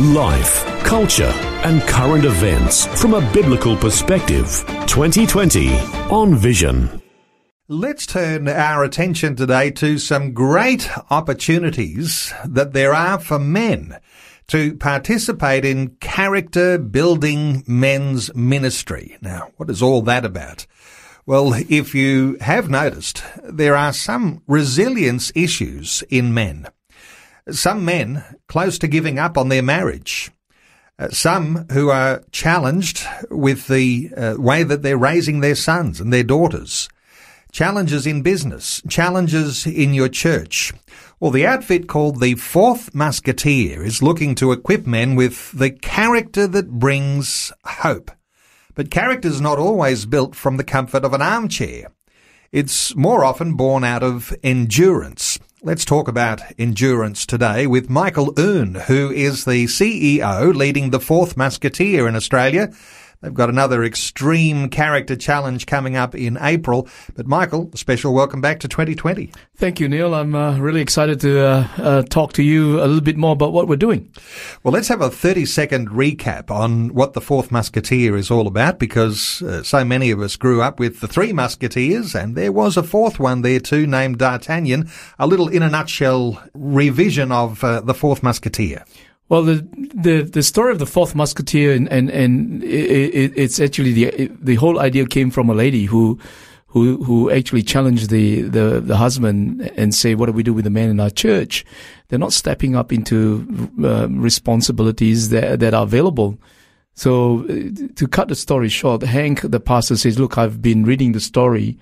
Life, culture, and current events from a biblical perspective. 2020 on Vision. Let's turn our attention today to some great opportunities that there are for men to participate in character building men's ministry. Now, what is all that about? Well, if you have noticed, there are some resilience issues in men. Some men close to giving up on their marriage. Uh, some who are challenged with the uh, way that they're raising their sons and their daughters challenges in business, challenges in your church. Well, the outfit called the Fourth Musketeer is looking to equip men with the character that brings hope. But character's not always built from the comfort of an armchair. It's more often born out of endurance. Let's talk about endurance today with Michael Oon, who is the CEO leading the Fourth Musketeer in Australia. They've got another extreme character challenge coming up in April. But Michael, a special welcome back to 2020. Thank you, Neil. I'm uh, really excited to uh, uh, talk to you a little bit more about what we're doing. Well, let's have a 30 second recap on what the Fourth Musketeer is all about because uh, so many of us grew up with the Three Musketeers and there was a fourth one there too named D'Artagnan. A little, in a nutshell, revision of uh, the Fourth Musketeer. Well, the the the story of the fourth musketeer and and and it, it's actually the the whole idea came from a lady who who who actually challenged the the the husband and say, "What do we do with the men in our church? They're not stepping up into uh, responsibilities that that are available." So, to cut the story short, Hank, the pastor, says, "Look, I've been reading the story."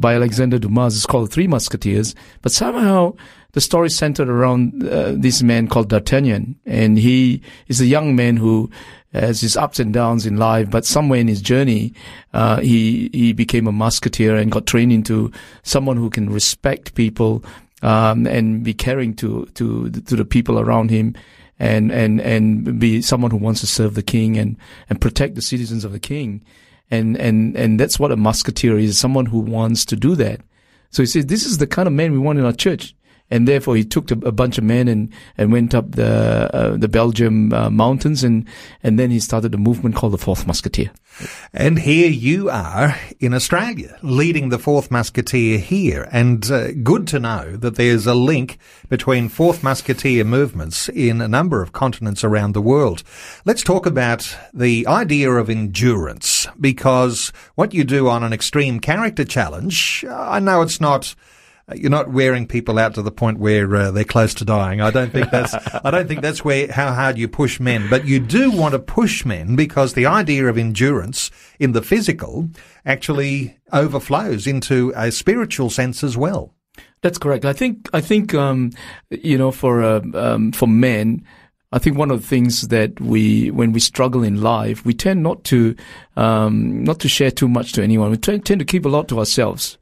by Alexander Dumas. It's called Three Musketeers. But somehow the story centered around uh, this man called D'Artagnan. And he is a young man who has his ups and downs in life, but somewhere in his journey, uh, he, he became a musketeer and got trained into someone who can respect people, um, and be caring to, to, to the people around him and, and, and be someone who wants to serve the king and, and protect the citizens of the king. And, and, and that's what a musketeer is, someone who wants to do that. So he says, this is the kind of man we want in our church and therefore he took a bunch of men and, and went up the uh, the Belgium uh, mountains and and then he started a movement called the Fourth Musketeer. And here you are in Australia, leading the Fourth Musketeer here, and uh, good to know that there's a link between Fourth Musketeer movements in a number of continents around the world. Let's talk about the idea of endurance, because what you do on an extreme character challenge, I know it's not you're not wearing people out to the point where uh, they're close to dying. I don't think that's I don't think that's where how hard you push men, but you do want to push men because the idea of endurance in the physical actually overflows into a spiritual sense as well. That's correct. I think I think um, you know for uh, um, for men. I think one of the things that we, when we struggle in life, we tend not to, um, not to share too much to anyone. We tend, tend to keep a lot to ourselves.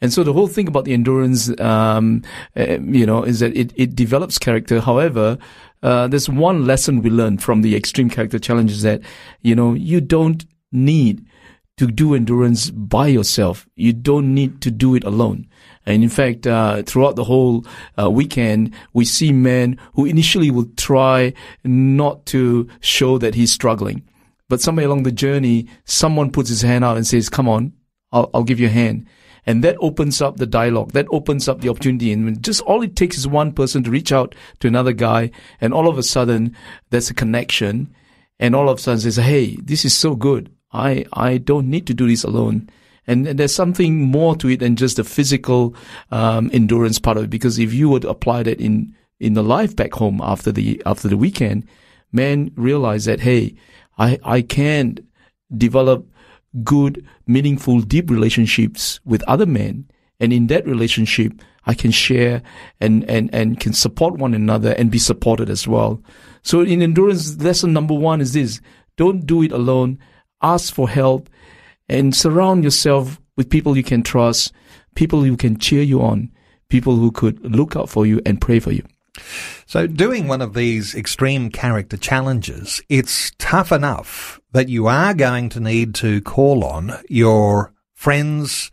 And so the whole thing about the endurance, um, uh, you know, is that it, it develops character. However, uh, there's one lesson we learned from the extreme character challenges that, you know, you don't need to do endurance by yourself. You don't need to do it alone. And in fact, uh, throughout the whole uh, weekend, we see men who initially will try not to show that he's struggling. But somewhere along the journey, someone puts his hand out and says, come on, I'll, I'll give you a hand. And that opens up the dialogue. That opens up the opportunity. And just all it takes is one person to reach out to another guy. And all of a sudden there's a connection. And all of a sudden says, Hey, this is so good. I, I don't need to do this alone. And, and there's something more to it than just the physical, um, endurance part of it. Because if you to apply that in, in the life back home after the, after the weekend, men realize that, Hey, I, I can develop good, meaningful, deep relationships with other men. And in that relationship, I can share and, and, and can support one another and be supported as well. So in endurance, lesson number one is this. Don't do it alone. Ask for help and surround yourself with people you can trust, people who can cheer you on, people who could look out for you and pray for you. So doing one of these extreme character challenges, it's tough enough that you are going to need to call on your friends.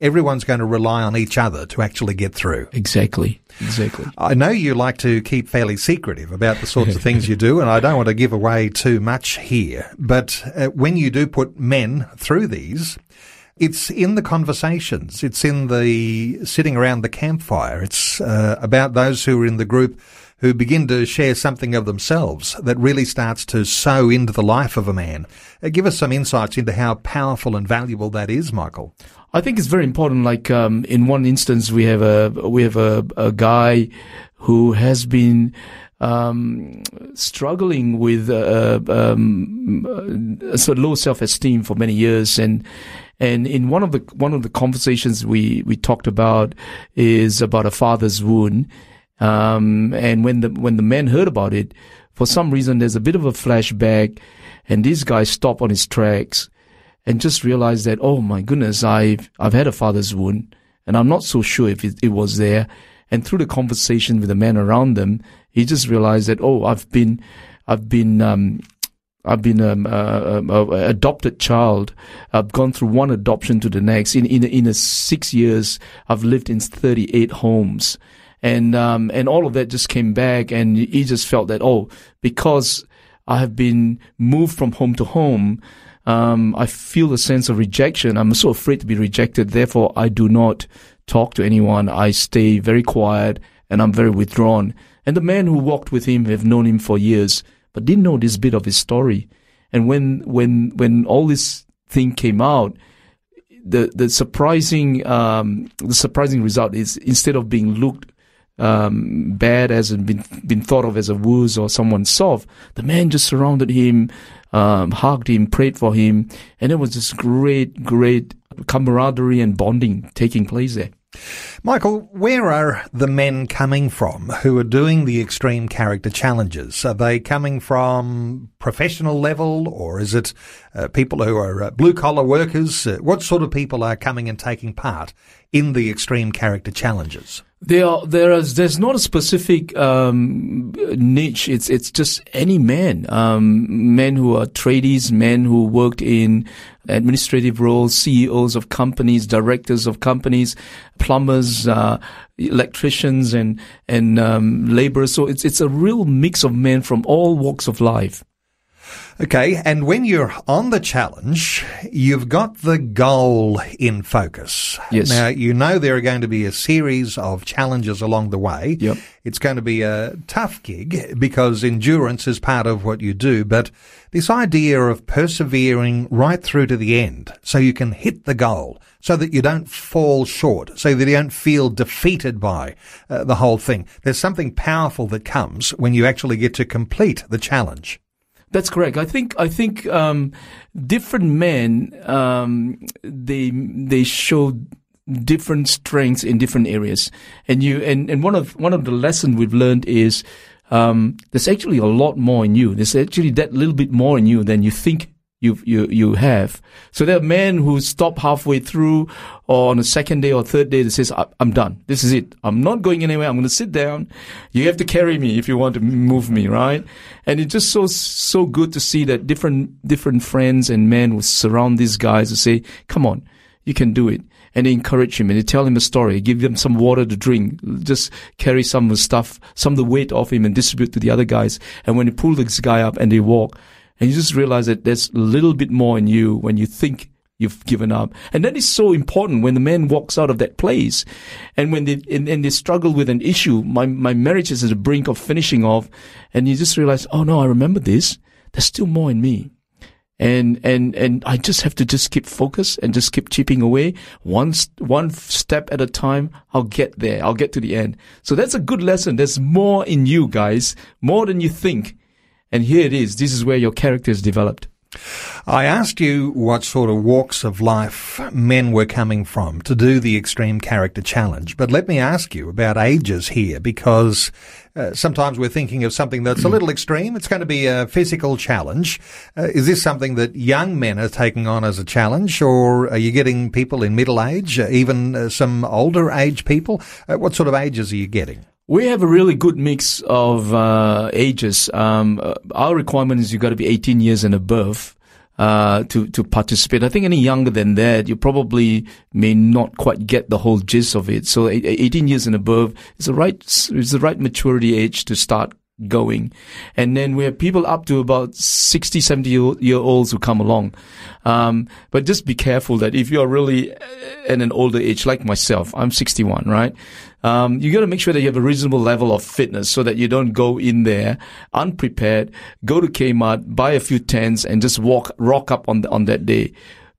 Everyone's going to rely on each other to actually get through. Exactly. Exactly. I know you like to keep fairly secretive about the sorts of things you do, and I don't want to give away too much here. But uh, when you do put men through these, it's in the conversations. It's in the sitting around the campfire. It's uh, about those who are in the group who begin to share something of themselves that really starts to sow into the life of a man. Uh, give us some insights into how powerful and valuable that is, Michael. I think it's very important. Like um, in one instance, we have a we have a, a guy who has been um, struggling with uh, um, uh, sort of low self esteem for many years, and and in one of the one of the conversations we we talked about is about a father's wound. Um, and when the when the man heard about it, for some reason there's a bit of a flashback, and this guy stopped on his tracks, and just realized that oh my goodness, I've I've had a father's wound, and I'm not so sure if it, it was there. And through the conversation with the man around them, he just realized that oh, I've been I've been um, I've been um, uh, a, a, adopted child. I've gone through one adoption to the next. In in in six years, I've lived in 38 homes, and um, and all of that just came back, and he just felt that oh, because I have been moved from home to home, um, I feel a sense of rejection. I'm so afraid to be rejected. Therefore, I do not talk to anyone. I stay very quiet, and I'm very withdrawn. And the men who walked with him have known him for years but didn't know this bit of his story. And when when when all this thing came out, the the surprising um, the surprising result is instead of being looked um, bad as and been been thought of as a wuss or someone soft, the man just surrounded him, um, hugged him, prayed for him, and it was this great great camaraderie and bonding taking place there. Michael, where are the men coming from who are doing the extreme character challenges? Are they coming from professional level or is it uh, people who are uh, blue collar workers? Uh, what sort of people are coming and taking part in the extreme character challenges? There are, there is, there's not a specific, um, niche. It's, it's just any man, um, men who are tradies, men who worked in administrative roles, CEOs of companies, directors of companies, plumbers, uh, electricians and, and, um, laborers. So it's, it's a real mix of men from all walks of life. Okay, and when you're on the challenge, you've got the goal in focus. Yes. Now, you know there are going to be a series of challenges along the way. Yep. It's going to be a tough gig because endurance is part of what you do, but this idea of persevering right through to the end so you can hit the goal, so that you don't fall short, so that you don't feel defeated by uh, the whole thing. There's something powerful that comes when you actually get to complete the challenge. That's correct. I think I think um, different men um, they they show different strengths in different areas, and you and, and one of one of the lessons we've learned is um, there's actually a lot more in you. There's actually that little bit more in you than you think you you you have. So there are men who stop halfway through, or on the second day or third day, that says, "I'm done. This is it. I'm not going anywhere. I'm going to sit down. You have to carry me if you want to move me, right?" And it's just so so good to see that different different friends and men will surround these guys and say, "Come on, you can do it." And they encourage him and they tell him a story, give them some water to drink, just carry some of the stuff, some of the weight off him and distribute to the other guys. And when they pull this guy up and they walk, and you just realize that there's a little bit more in you when you think you've given up. And that is so important when the man walks out of that place. And when they, and, and they struggle with an issue, my, my marriage is at the brink of finishing off. And you just realize, oh no, I remember this. There's still more in me. And, and, and I just have to just keep focus and just keep chipping away one, one step at a time. I'll get there. I'll get to the end. So that's a good lesson. There's more in you guys, more than you think. And here it is. This is where your character is developed. I asked you what sort of walks of life men were coming from to do the Extreme Character Challenge, but let me ask you about ages here because uh, sometimes we're thinking of something that's a little extreme. It's going to be a physical challenge. Uh, is this something that young men are taking on as a challenge, or are you getting people in middle age, uh, even uh, some older age people? Uh, what sort of ages are you getting? We have a really good mix of uh, ages. Um, our requirement is you've got to be 18 years and above. Uh, to to participate. I think any younger than that, you probably may not quite get the whole gist of it. So 18 years and above is the right is the right maturity age to start going. And then we have people up to about 60, 70 year, olds who come along. Um, but just be careful that if you're really at an older age, like myself, I'm 61, right? Um, you got to make sure that you have a reasonable level of fitness so that you don't go in there unprepared, go to Kmart, buy a few tents and just walk, rock up on the, on that day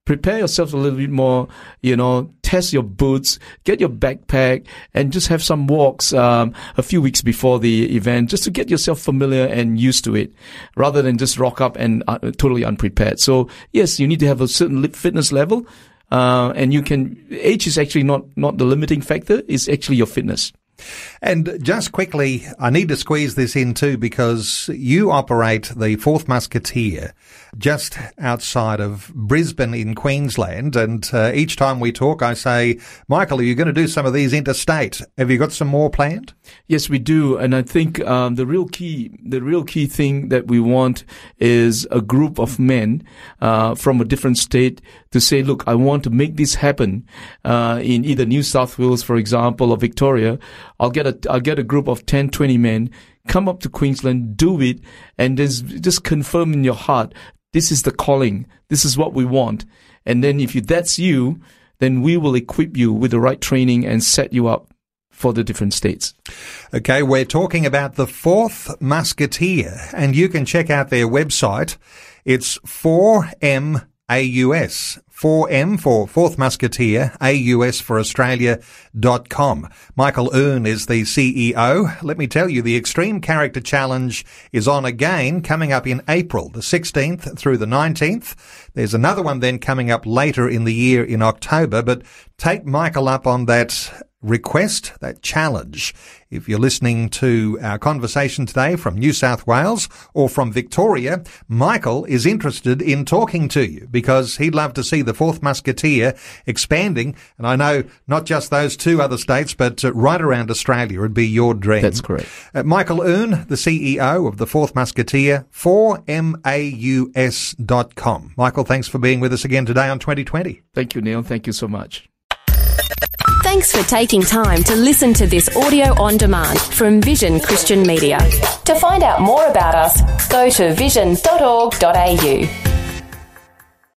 prepare yourself a little bit more, you know, test your boots, get your backpack, and just have some walks um, a few weeks before the event just to get yourself familiar and used to it rather than just rock up and uh, totally unprepared. So, yes, you need to have a certain fitness level. Uh, and you can, age is actually not, not the limiting factor. It's actually your fitness. And just quickly, I need to squeeze this in too because you operate the Fourth Musketeer just outside of Brisbane in Queensland. And uh, each time we talk, I say, Michael, are you going to do some of these interstate? Have you got some more planned? Yes, we do. And I think um, the real key, the real key thing that we want is a group of men uh, from a different state to say, look, I want to make this happen uh, in either New South Wales, for example, or Victoria. I'll get a, I'll get a group of 10, 20 men come up to Queensland, do it, and just, just confirm in your heart this is the calling. This is what we want. And then if you, that's you, then we will equip you with the right training and set you up for the different states. Okay, we're talking about the fourth musketeer and you can check out their website. It's 4M AUS. 4M for Fourth Musketeer, AUS for Australia.com. Michael Oon is the CEO. Let me tell you, the Extreme Character Challenge is on again coming up in April, the 16th through the 19th. There's another one then coming up later in the year in October, but take Michael up on that request, that challenge. If you're listening to our conversation today from New South Wales or from Victoria, Michael is interested in talking to you because he'd love to see the Fourth Musketeer expanding. And I know not just those two other states, but uh, right around Australia would be your dream. That's correct. Uh, Michael Oon, the CEO of the Fourth Musketeer, 4maus.com. Michael, thanks for being with us again today on 2020. Thank you, Neil. Thank you so much. Thanks for taking time to listen to this audio on demand from Vision Christian Media. To find out more about us, go to vision.org.au.